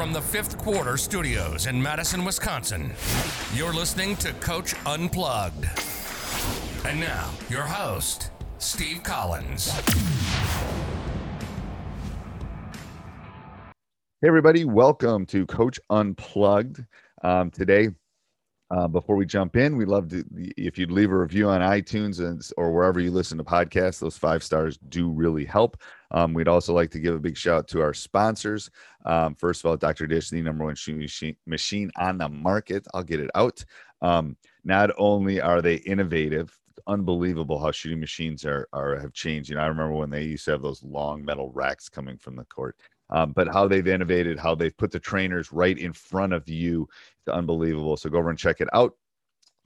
From the fifth quarter studios in Madison, Wisconsin, you're listening to Coach Unplugged. And now, your host, Steve Collins. Hey, everybody, welcome to Coach Unplugged. Um, today, uh, before we jump in, we love to if you'd leave a review on iTunes and, or wherever you listen to podcasts. Those five stars do really help. Um, we'd also like to give a big shout out to our sponsors. Um, first of all, Dr. Dish, the number one shooting machine on the market. I'll get it out. Um, not only are they innovative, unbelievable how shooting machines are, are have changed. You know, I remember when they used to have those long metal racks coming from the court. Um, but how they've innovated, how they've put the trainers right in front of you, it's unbelievable. So go over and check it out.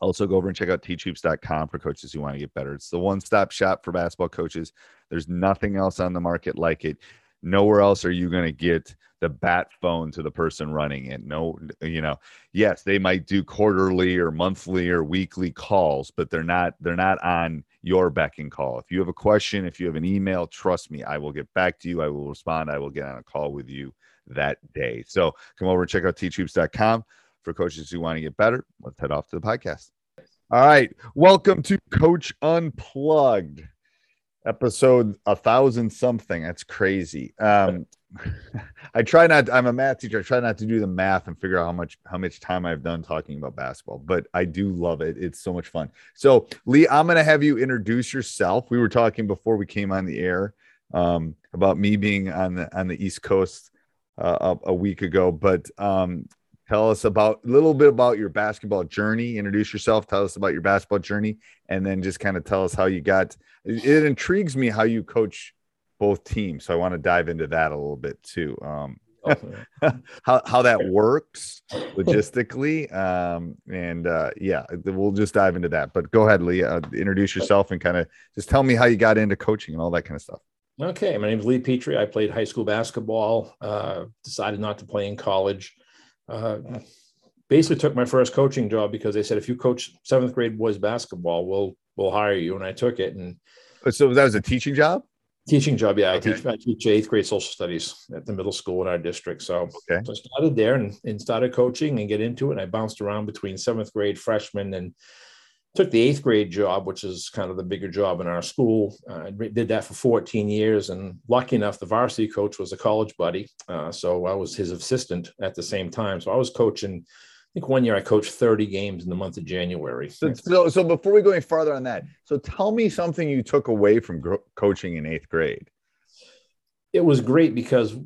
Also, go over and check out teachhoops.com for coaches who want to get better. It's the one stop shop for basketball coaches. There's nothing else on the market like it. Nowhere else are you going to get the bat phone to the person running it. No, you know, yes, they might do quarterly or monthly or weekly calls, but they're not they're not on your beck and call. If you have a question, if you have an email, trust me, I will get back to you. I will respond. I will get on a call with you that day. So come over and check out teachhoops.com for coaches who want to get better. Let's head off to the podcast. All right. Welcome to Coach Unplugged, episode a thousand something. That's crazy. Um, I try not, I'm a math teacher. I try not to do the math and figure out how much, how much time I've done talking about basketball, but I do love it. It's so much fun. So, Lee, I'm going to have you introduce yourself. We were talking before we came on the air um, about me being on the, on the East Coast uh, a, a, week ago, but um, tell us about a little bit about your basketball journey. Introduce yourself tell us about your basketball journey and then just kind of tell us how you got it intrigues me how you coach both teams so i want to dive into that a little bit too um, how, how that works logistically um, and uh, yeah we'll just dive into that but go ahead lee uh, introduce yourself and kind of just tell me how you got into coaching and all that kind of stuff. Okay my name is lee petrie. I played high school basketball uh, decided not to play in college uh, basically took my first coaching job because they said if you coach seventh grade boys basketball, we'll we'll hire you. And I took it. And so that was a teaching job. Teaching job, yeah. Okay. I teach I teach eighth grade social studies at the middle school in our district. So, okay. so I started there and, and started coaching and get into it. And I bounced around between seventh grade, freshman, and took the eighth grade job, which is kind of the bigger job in our school. Uh, I did that for 14 years, and lucky enough, the varsity coach was a college buddy, uh, so I was his assistant at the same time. So I was coaching. I think one year I coached 30 games in the month of January. So, so, so before we go any farther on that, so tell me something you took away from gro- coaching in eighth grade. It was great because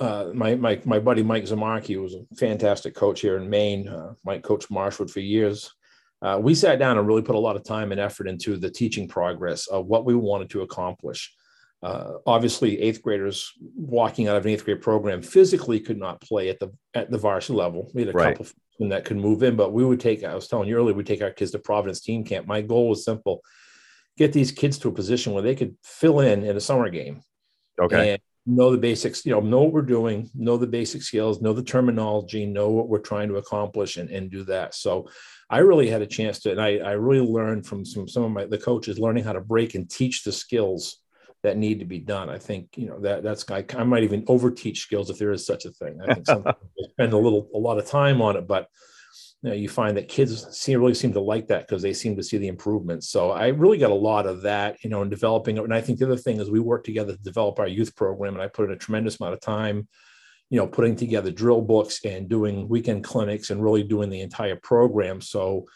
uh, my, my my buddy Mike Zamarki was a fantastic coach here in Maine. Uh, Mike coached Marshwood for years uh, we sat down and really put a lot of time and effort into the teaching progress of what we wanted to accomplish. Uh, obviously, eighth graders walking out of an eighth grade program physically could not play at the at the varsity level. We had a right. couple that could move in, but we would take. I was telling you earlier, we take our kids to Providence Team Camp. My goal was simple: get these kids to a position where they could fill in in a summer game. Okay. And know the basics, you know, know what we're doing, know the basic skills, know the terminology, know what we're trying to accomplish and, and do that. So I really had a chance to, and I, I really learned from some, some of my, the coaches learning how to break and teach the skills that need to be done. I think, you know, that that's, I, I might even overteach skills if there is such a thing. I think some spend a little, a lot of time on it, but you know, you find that kids seem really seem to like that because they seem to see the improvements. So I really got a lot of that, you know, in developing it. And I think the other thing is we work together to develop our youth program, and I put in a tremendous amount of time, you know, putting together drill books and doing weekend clinics and really doing the entire program. So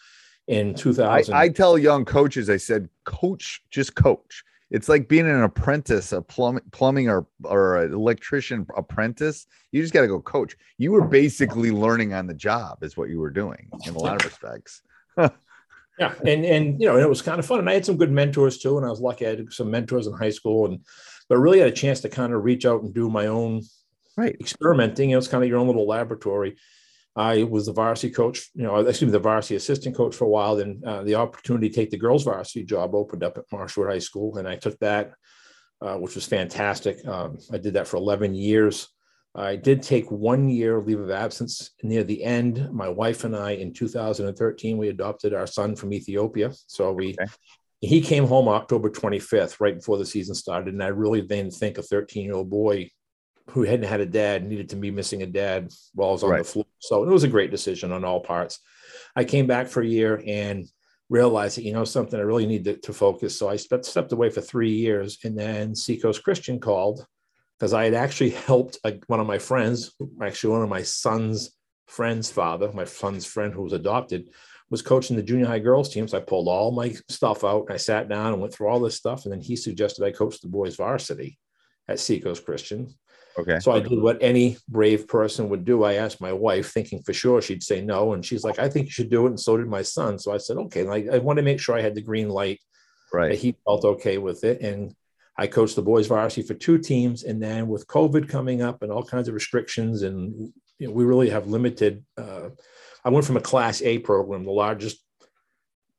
in 2000, I, I tell young coaches, I said, coach, just coach it's like being an apprentice, a plumbing, plumbing or or an electrician apprentice. You just got to go coach. You were basically learning on the job, is what you were doing in a lot of respects. yeah, and and you know, and it was kind of fun, and I had some good mentors too, and I was lucky. I had some mentors in high school, and but really had a chance to kind of reach out and do my own right experimenting. It was kind of your own little laboratory. I was the varsity coach, you know, excuse me, the varsity assistant coach for a while. Then uh, the opportunity to take the girls' varsity job opened up at Marshwood High School, and I took that, uh, which was fantastic. Um, I did that for 11 years. I did take one year leave of absence near the end. My wife and I, in 2013, we adopted our son from Ethiopia. So we, okay. he came home October 25th, right before the season started, and I really didn't think a 13 year old boy who hadn't had a dad needed to be missing a dad while I was on right. the floor. So it was a great decision on all parts. I came back for a year and realized that, you know, something I really need to focus. So I stepped away for three years and then Seacoast Christian called because I had actually helped a, one of my friends, actually one of my son's friend's father, my son's friend who was adopted, was coaching the junior high girls team. So I pulled all my stuff out and I sat down and went through all this stuff. And then he suggested I coach the boys varsity at Seacoast Christian. Okay. So I did what any brave person would do. I asked my wife, thinking for sure she'd say no. And she's like, I think you should do it. And so did my son. So I said, okay. Like, I, want to make sure I had the green light. Right. he felt okay with it. And I coached the boys varsity for two teams. And then with COVID coming up and all kinds of restrictions, and you know, we really have limited. Uh, I went from a class A program, the largest,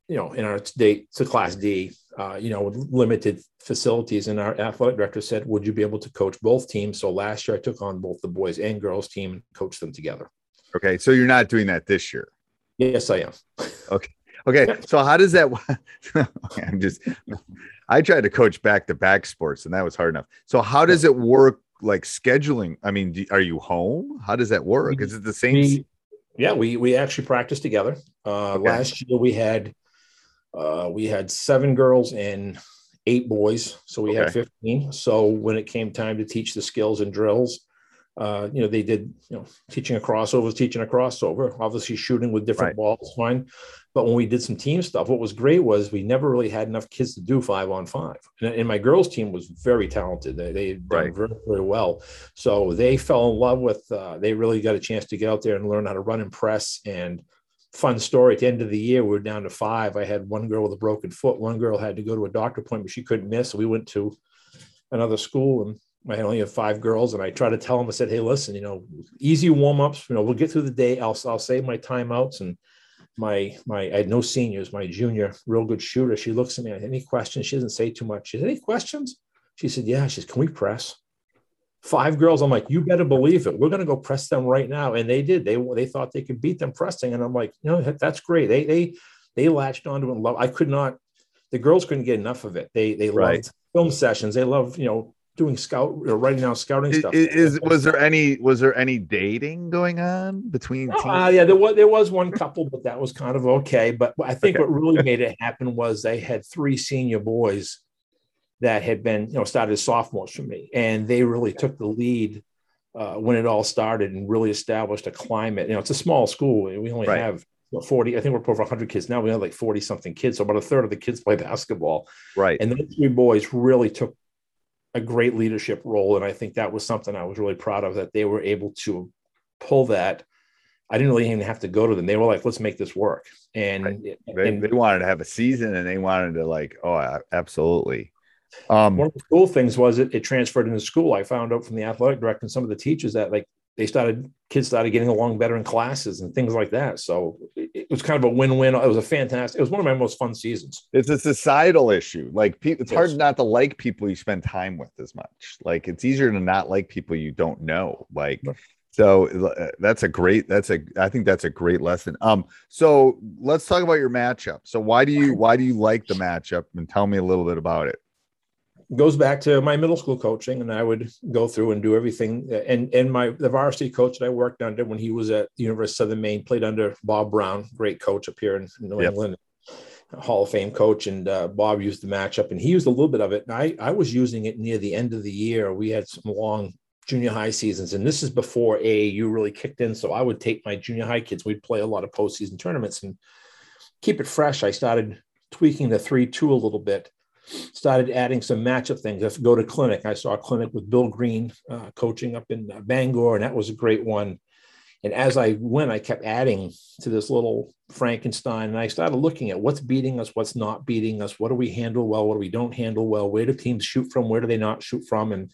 you know, in our state to class D uh, you know, with limited facilities. And our athletic director said, Would you be able to coach both teams? So last year I took on both the boys and girls team and coached them together. Okay. So you're not doing that this year? Yes, I am. Okay. Okay. So how does that okay, I'm just I tried to coach back to back sports and that was hard enough. So how does it work like scheduling? I mean, do, are you home? How does that work? Is it the same? We, yeah, we we actually practice together. Uh, okay. Last year we had uh, we had seven girls and eight boys, so we okay. had 15. So when it came time to teach the skills and drills, uh, you know, they did, you know, teaching a crossover, teaching a crossover, obviously shooting with different right. balls, fine. But when we did some team stuff, what was great was we never really had enough kids to do five on five. And, and my girls team was very talented. They, they did right. very, very well. So they fell in love with, uh, they really got a chance to get out there and learn how to run and press and fun story. At the end of the year we were down to five. I had one girl with a broken foot. One girl had to go to a doctor appointment she couldn't miss. We went to another school and i only have five girls. And i tried to tell them i said hey listen you know easy warm-ups you know we'll get through the day. I'll, I'll save my timeouts and my my i had no seniors. My junior real good shooter. She looks at me any questions? She doesn't say too much. She said any questions? She said yeah. She says can we press five girls. I'm like, you better believe it. We're going to go press them right now. And they did. They they thought they could beat them pressing. And I'm like, no, that's great. They they they latched onto it and love. I could not. The girls couldn't get enough of it. They they right. loved film sessions. They love you know doing scout or writing scouting stuff. Is, was there any was there any dating going on between? Oh, uh, yeah, there was there was one couple, but that was kind of okay. But I think okay. what really made it happen was they had three senior boys that had been, you know, started as sophomores for me. And they really took the lead uh, when it all started and really established a climate. You know, it's a small school. We only right. have 40, I think we're over 100 kids now. We have like 40 something kids. So about a third of the kids play basketball. Right. And those three boys really took a great leadership role. And I think that was something I was really proud of that they were able to pull that. I didn't really even have to go to them. They were like, let's make this work. And, right. they, and they wanted to have a season and they wanted to like, oh, absolutely. Um, One of the cool things was it, it transferred into school. I found out from the athletic director and some of the teachers that like they started kids started getting along better in classes and things like that. So it, it, was kind of a win-win. It was a fantastic. It was one of my most fun seasons. It's a societal issue. Like pe- it's yes. hard not to like people you spend time with as much. Like it's easier to not like people you don't know. Like so uh, that's a great. That's a. I think that's a great lesson. Um. So let's talk about your matchup. So why do you why do you like the matchup and tell me a little bit about it? Goes back to my middle school coaching and i would go through and do everything. And and my the varsity coach that i worked under when he was at the university of southern maine played under bob brown great coach up here in new yep. england hall of fame coach. And uh, bob used the matchup and he used a little bit of it. And I, I was using it near the end of the year. We had some long junior high seasons and this is before aau really kicked in. So i would take my junior high kids. We'd play a lot of postseason tournaments and keep it fresh. I started tweaking the 3-2 a little bit started adding some matchup things. Let's go to clinic. I saw a clinic with Bill Green uh, coaching up in uh, Bangor, and that was a great one. And as I went, I kept adding to this little Frankenstein, and I started looking at what's beating us, what's not beating us, what do we handle well, what do we don't handle well, where do teams shoot from, where do they not shoot from, and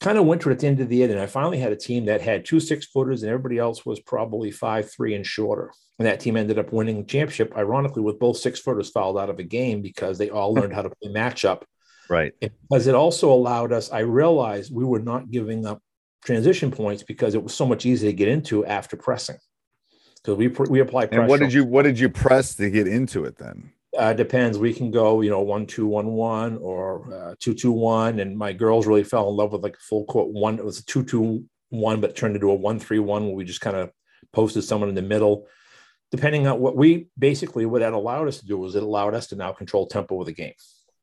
kind of went to at the end of the year. And I finally had a team that had two six footers, and everybody else was probably five three and shorter. And that team ended up winning the championship, ironically, with both six footers fouled out of a game because they all learned how to play matchup. Right. Because it also allowed us, I realized we were not giving up transition points because it was so much easier to get into after pressing. Because we we apply pressure. And what did you what did you press to get into it then? Uh, depends. We can go, you know, one two one one or uh, two two one. And my girls really fell in love with like a full court one. It was a two two one, but turned into a one three one where we just kind of posted someone in the middle depending on what we basically what that allowed us to do was it allowed us to now control tempo of the game.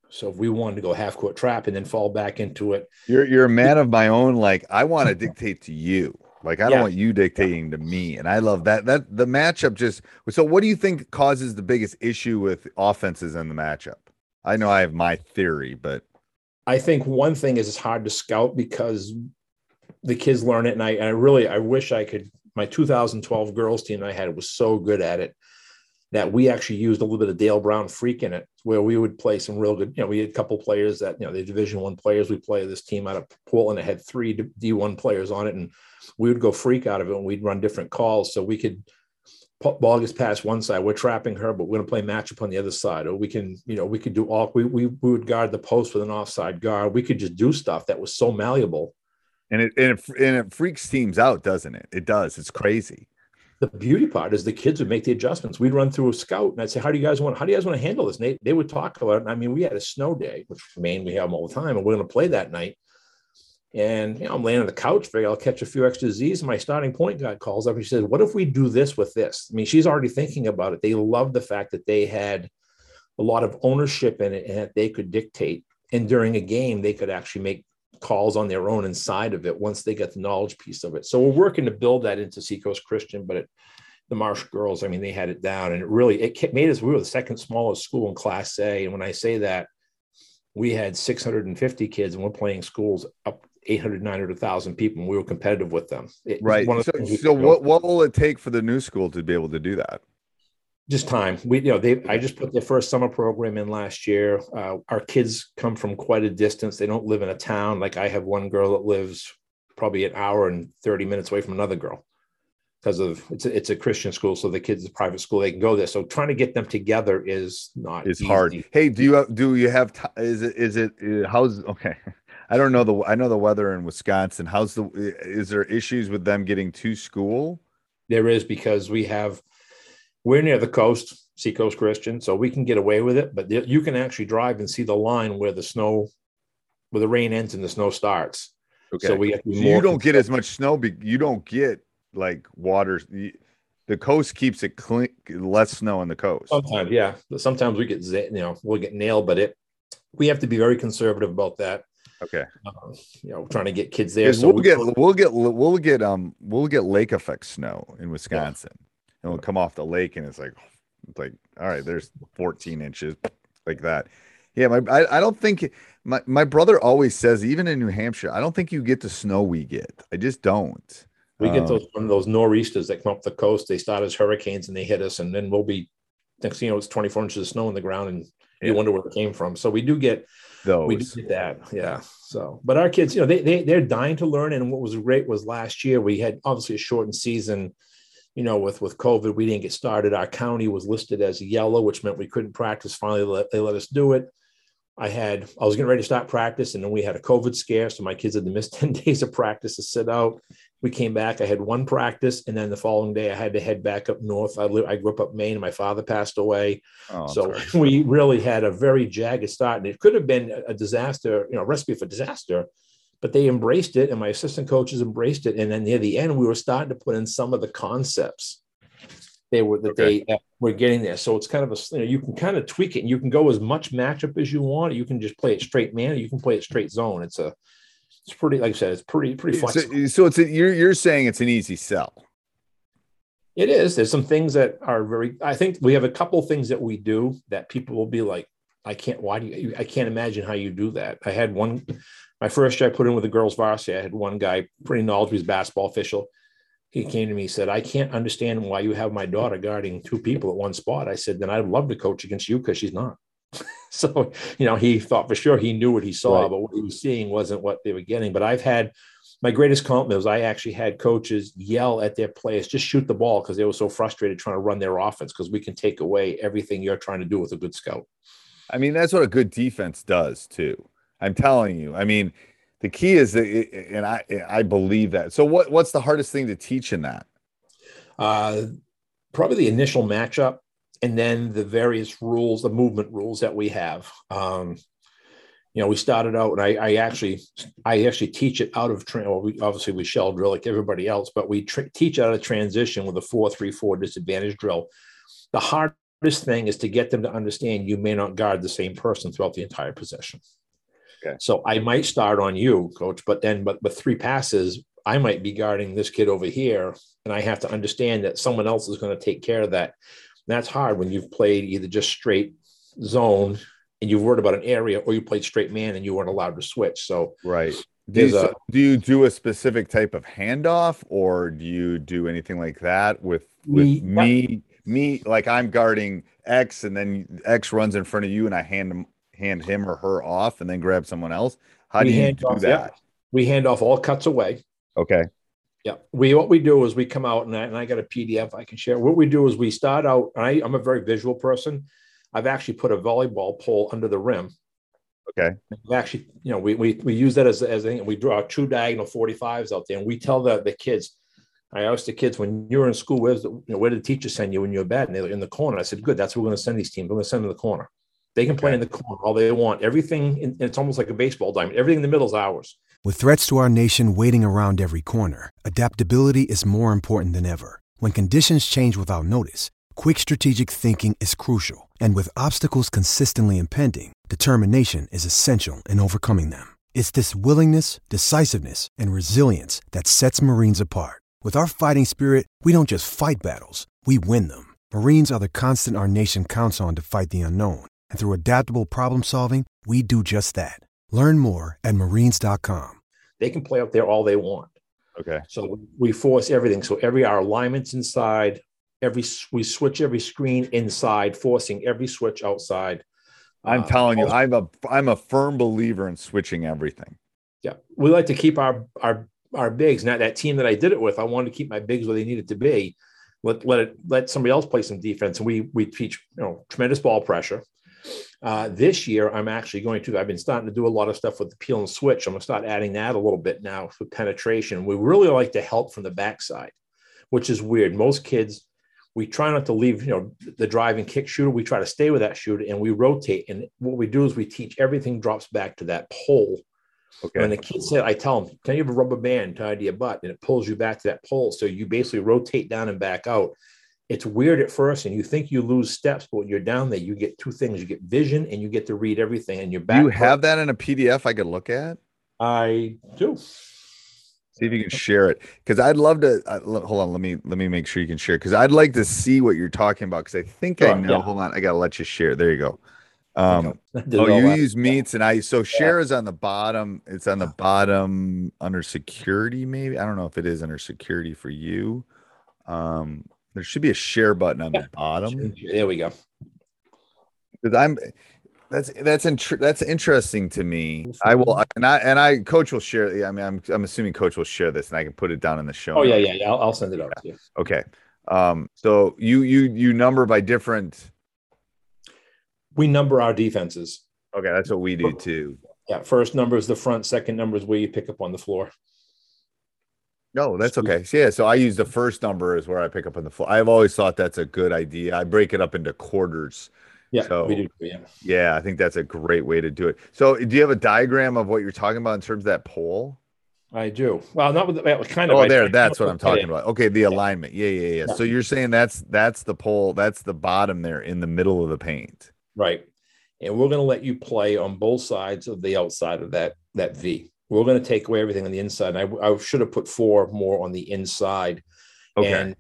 So if we wanted to go half court trap and then fall back into it, you're you're a man of my own. Like I want to dictate to you. Like I don't want you dictating to me, and I love that. That the matchup just. So what do you think causes the biggest issue with offenses in the matchup? I know I have my theory, but I think one thing is it's hard to scout because the kids learn it, and I, and I really I wish I could my 2012 girls team I had was so good at it that we actually used a little bit of Dale Brown freak in it, where we would play some real good. You know, we had a couple players that you know the Division One players. We play this team out of Portland that had three D1 players on it, and we would go freak out of it, and we'd run different calls so we could. Ball gets past one side, we're trapping her, but we're going to play matchup on the other side. Or we can, you know, we could do all. We we, we would guard the post with an offside guard. We could just do stuff that was so malleable and it, and it and it freaks teams out, doesn't it? It does. It's crazy. The beauty part is the kids would make the adjustments. We'd run through a scout, and I'd say, "How do you guys want? How do you guys want to handle this?" And they, they would talk about it. I mean, we had a snow day, which Maine we have them all the time, and we're going to play that night. And you know, I'm laying on the couch, figure I'll catch a few extra Z's. My starting point guard calls up and she says, What if we do this with this? I mean, she's already thinking about it. They love the fact that they had a lot of ownership in it and that they could dictate. And during a game, they could actually make calls on their own inside of it once they get the knowledge piece of it. So we're working to build that into Seacoast Christian, but it, the Marsh girls, I mean, they had it down, and it really it made us. We were the second smallest school in Class A, and when I say that, we had 650 kids, and we're playing schools up 800, 900,000 people, and we were competitive with them. It, right. So, so what, what will it take for the new school to be able to do that? Just time. We, you know, they. I just put their first summer program in last year. Uh, our kids come from quite a distance. They don't live in a town. Like I have one girl that lives probably an hour and thirty minutes away from another girl because of it's a, it's a Christian school, so the kids a private school they can go there. So trying to get them together is not. It's easy. hard. Hey, do you have, do you have is it is it uh, how's okay? I don't know the I know the weather in Wisconsin. How's the is there issues with them getting to school? There is because we have we're near the coast, Seacoast Christian, so we can get away with it. But you can actually drive and see the line where the snow, where the rain ends and the snow starts. Okay. So we so you don't get as much snow. You don't get like water. The coast keeps it clean, less snow on the coast. Sometimes, yeah. but Sometimes we get you know we'll get nailed, but it we have to be very conservative about that. Okay. Um, you know, trying to get kids there. So we'll we get we'll get we'll get um we'll get lake effect snow in Wisconsin. Yeah and we'll come off the lake and it's like it's like all right there's 14 inches like that yeah my I, I don't think my, my brother always says even in new hampshire i don't think you get the snow we get i just don't we get um, those of those nor'easters that come up the coast they start as hurricanes and they hit us and then we'll be next you know it's 24 inches of snow on the ground and you wonder where it came from so we do get those. we did that. Yeah. So, but our kids, you know, they, they, they're dying to learn. And what was great was last year we had obviously a shortened season, you know, with, with COVID, we didn't get started. Our county was listed as yellow, which meant we couldn't practice. Finally, let, they let us do it. I had, I was getting ready to start practice and then we had a COVID scare. So my kids had to miss 10 days of practice to sit out. We came back, I had one practice. And then the following day I had to head back up North. I live, I grew up up Maine. And my father passed away. Oh, so sorry. we really had a very jagged start and it could have been a disaster, you know, a recipe for disaster, but they embraced it and my assistant coaches embraced it. And then near the end, we were starting to put in some of the concepts they were that Okay. they were getting there. So it's kind of a you know you can kind of tweak it. And you can go as much matchup as you want. You can just play it straight man. or You can play it straight zone. It's a it's pretty like I said. It's pretty pretty flexible. So, so it's a, you're you're saying it's an easy sell. It is. There's some things that are very. I think we have a couple things that we do that people will be like, I can't. Why do you? I can't imagine how you do that. I had one. My first year I put in with the girls varsity. I had one guy pretty knowledgeable, he's a basketball official. He came to me, he said, I can't understand why you have my daughter guarding two people at one spot. I said, then I'd love to coach against you because she's not. so, you know, he thought for sure he knew what he saw, Right. but what he was seeing wasn't what they were getting. But I've had my greatest compliment was I actually had coaches yell at their players, just shoot the ball because they were so frustrated trying to run their offense because we can take away everything you're trying to do with a good scout. I mean, that's what a good defense does too. I'm telling you. I mean, the key is that, it- and I I believe that. So what what's the hardest thing to teach in that? Uh, probably the initial matchup and then the various rules, the movement rules that we have. Um, you know, we started out, and I, I actually, I actually teach it out of train. Well, we obviously we shell drill like everybody else, but we tr- teach out of transition with a four-three-four disadvantage drill. The hardest thing is to get them to understand you may not guard the same person throughout the entire possession. Okay. So I might start on you, coach, but then, but with three passes, I might be guarding this kid over here, and I have to understand that someone else is going to take care of that. And that's hard when you've played either just straight zone and you've worried about an area, or you played straight man and you weren't allowed to switch. So Right. Do you, a- do you do a specific type of handoff, or do you do anything like that with with We- me? Me, like I'm guarding X, and then X runs in front of you, and I hand him hand him or her off, and then grab someone else. How do you hand do off- that? yeah. we hand off all cuts away. Okay. Yeah. We what we do is we come out and I, and I got a PDF I can share. What we do is we start out. and I, I'm a very visual person. I've actually put a volleyball pole under the rim. Okay. We actually, you know, we we, we use that as as a thing. We draw two diagonal 45s out there, and we tell the the kids. I asked the kids when you were in school, where's the, you know, where did the teacher send you when you're bad? And they're in the corner. I said, good. That's where we're going to send these teams. We're going to send them in the corner. They can play Okay. in the corner all they want. Everything, in, it's almost like a baseball diamond. Everything in the middle is ours. With threats to our nation waiting around every corner, adaptability is more important than ever. When conditions change without notice, quick strategic thinking is crucial. And with obstacles consistently impending, determination is essential in overcoming them. It's this willingness, decisiveness, and resilience that sets Marines apart. With our fighting spirit, we don't just fight battles, we win them. Marines are the constant our nation counts on to fight the unknown. And through adaptable problem solving, we do just that. Learn more at marines.com. They can play up there all they want. Okay. So we force everything. So every our alignments inside, every we switch every screen inside, forcing every switch outside. I'm Uh, telling you, I'm a I'm a firm believer in switching everything. yeah, we like to keep our our our bigs. Now that team that I did it with, I wanted to keep my bigs where they needed to be. Let let it let somebody else play some defense, and we we teach you know tremendous ball pressure. Uh, this year, I'm actually going to. I've been starting to do a lot of stuff with the peel and switch. I'm going to start adding that a little bit now for penetration. We really like to help from the backside, which is weird. Most kids, we try not to leave, you know, the drive and kick shooter. We try to stay with that shooter, and we rotate. And what we do is we teach everything drops back to that pole. Okay. When the kid said, I tell them, can you have a rubber band tied to your butt? And it pulls you back to that pole. So you basically rotate down and back out. It's weird at first, and you think you lose steps, but when you're down there, you get two things: you get vision, and you get to read everything. And you're back. you have that in a PDF I could look at? I do. See if you can share it because I'd love to. Uh, hold on, let me let me make sure you can share because I'd like to see what you're talking about because I think I know. yeah. Hold on, I gotta let you share. There you go. Um, oh, you use meets and I. So share is on the bottom. It's on the bottom under security. Maybe I don't know if it is under security for you. Um, there should be a share button on the bottom There we go. because I'm That's that's int- that's interesting to me. I will and I and I coach will share. I mean, I'm I'm assuming coach will share this, and I can put it down in the show. Oh yeah, yeah, yeah. I'll, I'll send it over to you. Okay. Um. So you you you number by different. We number our defenses. Okay, that's what we do too. Yeah. First number is the front. Second number is where you pick up on the floor. No, that's okay. Yeah, so I use the first number is where I pick up on the floor. I've always thought that's a good idea. I break it up into quarters. Yeah, so, we do. Yeah. Yeah, I think that's a great way to do it. So, do you have a diagram of what you're talking about in terms of that pole? I do. Well, not with well, kind of. Oh, there. That's what I'm talking about. Okay, the alignment. Yeah, yeah, yeah. So you're saying that's that's the pole. That's the bottom there in the middle of the paint. Right. And we're going to let you play on both sides of the outside of that that V. We're going to take away everything on the inside. And I, I should have put four more on the inside. Okay. And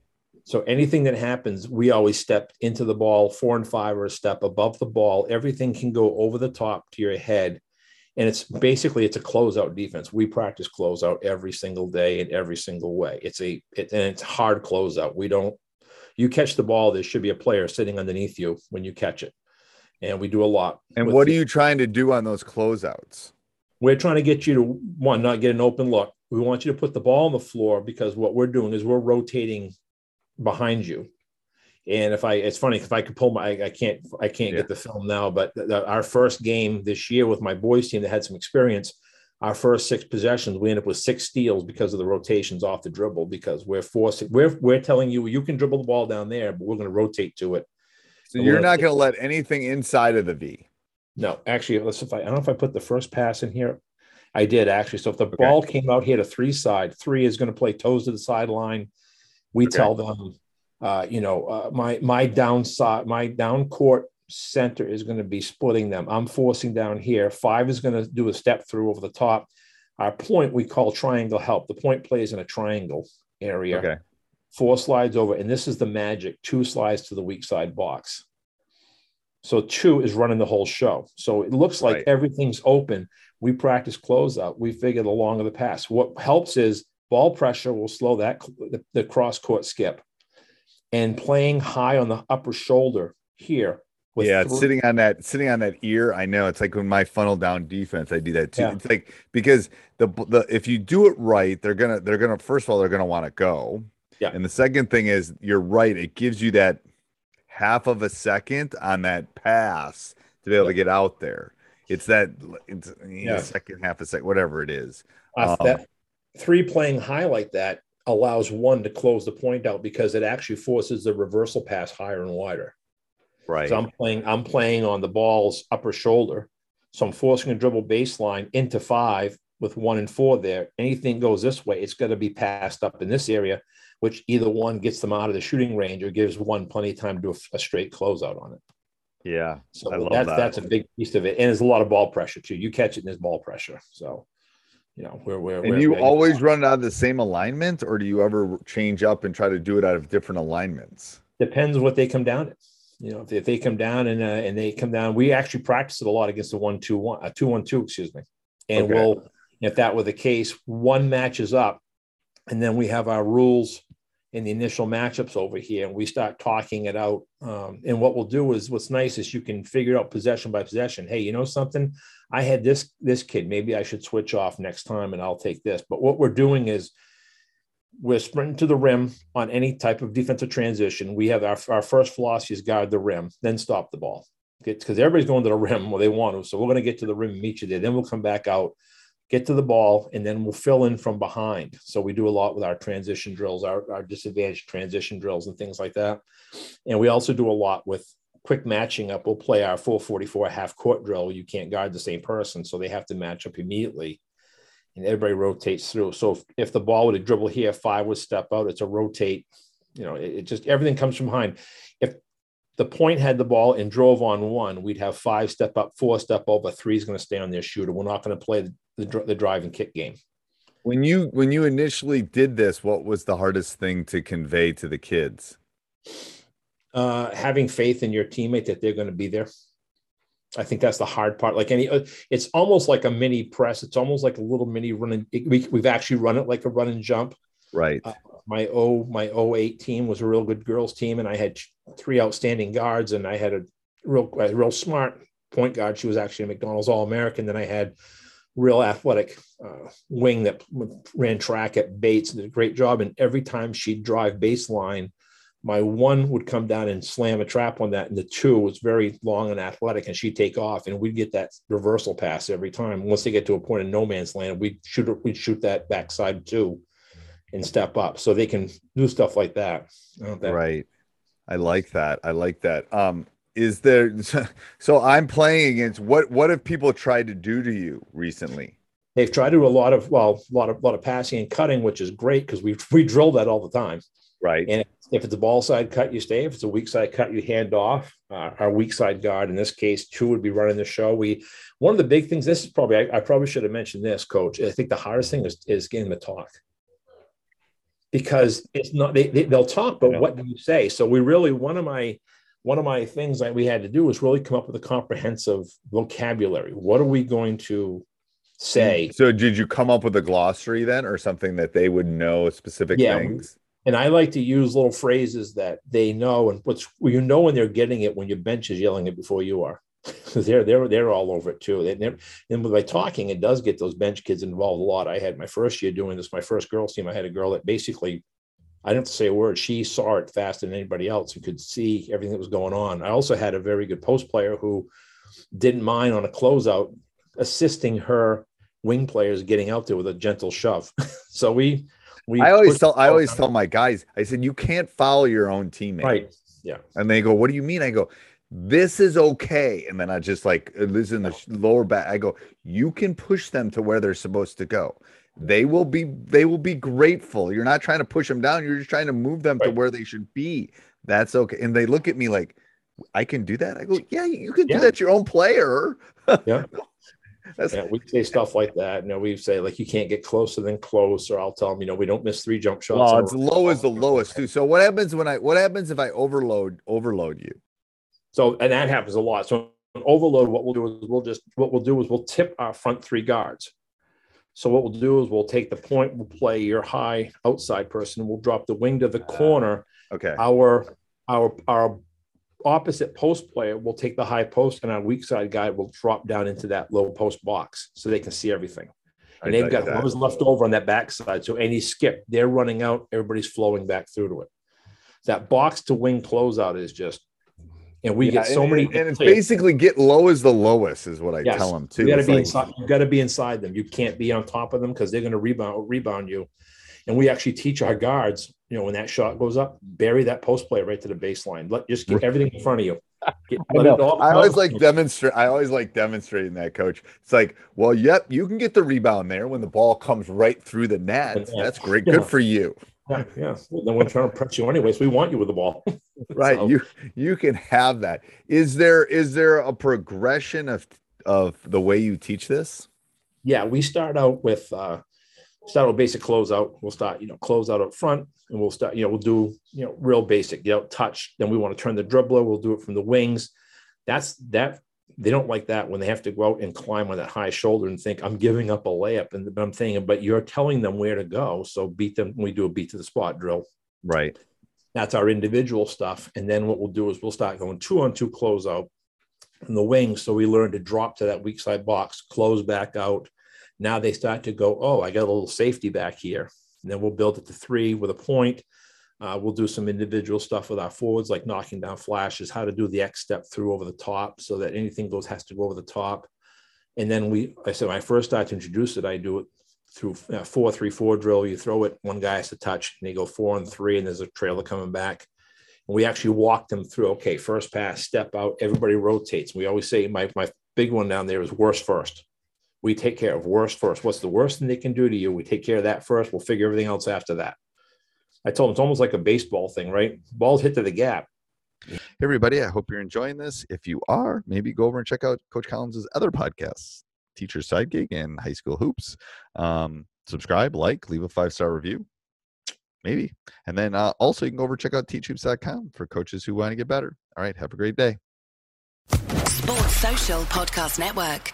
so anything that happens, we always step into the ball, four and five or a step above the ball. Everything can go over the top to your head. And it's basically it's a closeout defense. We practice closeout every single day in every single way. It's a it, and it's hard closeout. We don't you catch the ball, there should be a player sitting underneath you when you catch it. And we do a lot. And what are you trying to do on those closeouts? We're trying to get you to one, not get an open look. We want you to put the ball on the floor because what we're doing is we're rotating behind you. And if I, it's funny if I could pull my, I, I can't, I can't yeah. get the film now. But the, the, our first game this year with my boys team that had some experience, our first six possessions, we end up with six steals because of the rotations off the dribble. Because we're forcing, we're we're telling you you can dribble the ball down there, but we're going to rotate to it. So you're not going to let anything inside of the V. No, actually, let's if I, I don't know if I put the first pass in here. I did actually. So if the okay. ball came out here to three side, three is going to play toes to the sideline. We okay. tell them, uh, you know, uh, my my downside, my down court center is going to be splitting them. I'm forcing down here. Five is going to do a step through over the top. Our point we call triangle help. The point plays in a triangle area. Okay. Four slides over, and this is the magic. Two slides to the weak side box. So two is running the whole show. So it looks like Right. everything's open. We practice closeout. We figure the longer the pass. What helps is ball pressure will slow that the, the cross court skip, and playing high on the upper shoulder here. with yeah, three- sitting on that sitting on that ear. I know it's like when my funnel down defense, I do that too. Yeah. It's like because the the if you do it right, they're gonna they're gonna first of all they're gonna want to go. Yeah. And the second thing is you're right. It gives you that half of a second on that pass to be able to get out there. It's that it's know, second half a second, whatever it is. Uh, Um, that three playing high like that allows one to close the point out because it actually forces the reversal pass higher and wider. Right. So I'm playing, I'm playing on the ball's upper shoulder. So I'm forcing a dribble baseline into five with one and four there. Anything goes this way, it's got to be passed up in this area, which either one gets them out of the shooting range or gives one plenty of time to do a, a straight closeout on it. yeah. So I love that's that. that's a big piece of it. And there's a lot of ball pressure too. You catch it and there's ball pressure. So you know, we're we're And we're- you we're- always run it out of the same alignment, or do you ever change up and try to do it out of different alignments? depends what they come down to. You know, if, if they come down and uh, and they come down, we actually practice it a lot against the one two one, uh, two one two, excuse me. And Okay. we'll, if that were the case, one matches up, and then we have our rules in the initial matchups over here, and we start talking it out. Um, and what we'll do is, what's nice is you can figure out possession by possession. Hey, you know something? I had this this kid. Maybe I should switch off next time, and I'll take this. But what we're doing is we're sprinting to the rim on any type of defensive transition. We have our, our first philosophy is guard the rim, then stop the ball. Because everybody's going to the rim well, they want to. So we're going to get to the rim and meet you there. Then we'll come back out, get to the ball, and then we'll fill in from behind. So we do a lot with our transition drills, our, our disadvantage transition drills, and things like that. And we also do a lot with quick matching up. We'll play our 444 half court drill. You can't guard the same person, so they have to match up immediately and everybody rotates through. So if, if the ball would have dribble here, five would step out. It's a rotate. You know, it, it just everything comes from behind. If the point had the ball and drove on one, we'd have five step up, four step over, three is going to stay on their shooter. We're not going to play the, the, drive and kick game. When you when you initially did this, what was the hardest thing to convey to the kids? Uh, having faith in your teammate that they're going to be there. I think that's the hard part. Like any, uh, it's almost like a mini press. It's almost like a little mini running. We, we've actually run it like a run and jump. Right. Uh, my O my 08 team was a real good girls team, and I had three outstanding guards, and I had a real a real smart point guard. She was actually a McDonald's All American. Then I had real athletic uh, wing that ran track at Bates did a great job. And every time she'd drive baseline, my one would come down and slam a trap on that, and the two was very long and athletic, and she'd take off, and we'd get that reversal pass every time. Once they get to a point in no man's land, we'd shoot we'd shoot that backside two, and step up, so they can do stuff like that. that right. I like that. I like that. Um, is there so I'm playing against what what have people tried to do to you recently? They've tried to do a lot of well, a lot of lot of passing and cutting, which is great because we we drill that all the time. Right. And if it's a ball side cut, you stay. If it's a weak side cut, you hand off. Uh, our weak side guard, in this case, two would be running the show. We one of the big things. This is probably I, I probably should have mentioned this, Coach. I think the hardest thing is is getting the talk because it's not they, they will talk, but what do you say? So we really one of my one of my things that we had to do was really come up with a comprehensive vocabulary. What are we going to say? So did you come up with a glossary then, or something that they would know specific yeah, things? and I like to use little phrases that they know, and what's you know when they're getting it when your bench is yelling it before you are, they're they're they're all over it too. They never, and by talking, it does get those bench kids involved a lot. I had my first year doing this, my first girls team. I had a girl that basically, I didn't have to say a word. She saw it faster than anybody else and could see everything that was going on. I also had a very good post player who didn't mind on a closeout assisting her wing players getting out there with a gentle shove. so we we I always tell I always tell my guys, I said, you can't follow your own teammate. Right. Yeah. And they go, What do you mean? I go, This is okay. And then I just like uh, this in the lower back. I go, you can push them to where they're supposed to go. They will be they will be grateful. You're not trying to push them down, you're just trying to move them right. to where they should be. That's okay. And they look at me like, I can do that. I go, yeah, you can yeah. do that. Your own player. Yeah. yeah, we say stuff like that. You know, we say like you can't get closer than close, or I'll tell them, you know, we don't miss three jump shots. Well, it's low as the lowest too. So what happens when I what happens if I overload overload you? So and that happens a lot. So overload, what we'll do is we'll just what we'll do is we'll tip our front three guards. So what we'll do is we'll take the point, we'll play your high outside person, we'll drop the wing to the ah, corner. Okay. Our our our opposite post player will take the high post and our weak side guy will drop down into that low post box so they can see everything. And I they've got whoever's left over on that backside. So any skip, they're running out, everybody's flowing back through to it. That box to wing closeout is just, and we yeah, get so and, many. And, it's basically get low as the lowest, is what I yes. tell them too. You got to be like, inside. You got to be inside them. You can't be on top of them because they're going to rebound rebound you. And we actually teach our guards, you know, when that shot goes up, bury that post play right to the baseline. Let just get everything in front of you. Get, I, I always like demonstrate. I always like demonstrating that, coach. It's like, well, yep, you can get the rebound there when the ball comes right through the net. That's great. Good for you. Yeah, yeah. Then we're trying to press you anyways. We want you with the ball. right. So. You you can have that. Is there is there a progression of of the way you teach this? Yeah, we start out with uh start with basic closeout. We'll start, you know, close out up front and we'll start, you know, we'll do, you know, real basic, you know, touch. Then we want to turn the dribbler. We'll do it from the wings. That's that. They don't like that when they have to go out and climb on that high shoulder and think I'm giving up a layup. And I'm thinking, but you're telling them where to go. So beat them. We do a beat to the spot drill. Right. That's our individual stuff. And then what we'll do is we'll start going two on two closeout in the wings. So we learn to drop to that weak side box, close back out, now they start to go, oh, I got a little safety back here. And then we'll build it to three with a point. Uh, we'll do some individual stuff with our forwards, like knocking down flashes, how to do the X step through over the top so that anything goes has to go over the top. And then we, I said, when I first start to introduce it, I do it through uh, four, three, four drill. You throw it, one guy has to touch, and they go four and three, and there's a trailer coming back. And we actually walk them through. Okay, first pass, step out, everybody rotates. We always say my my big one down there is worst first we take care of worst first. What's the worst thing they can do to you? We take care of that first. We'll figure everything else after that. I told him it's almost like a baseball thing, right? Balls hit to the gap. Hey, everybody. I hope you're enjoying this. If you are, maybe go over and check out Coach Collins' other podcasts, Teacher's Side Gig and High School Hoops. Um, subscribe, like, leave a five star review. Maybe. And then uh, also, you can go over and check out teachhoops.com for coaches who want to get better. All right. Have a great day. Sports Social Podcast Network.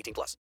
18 plus.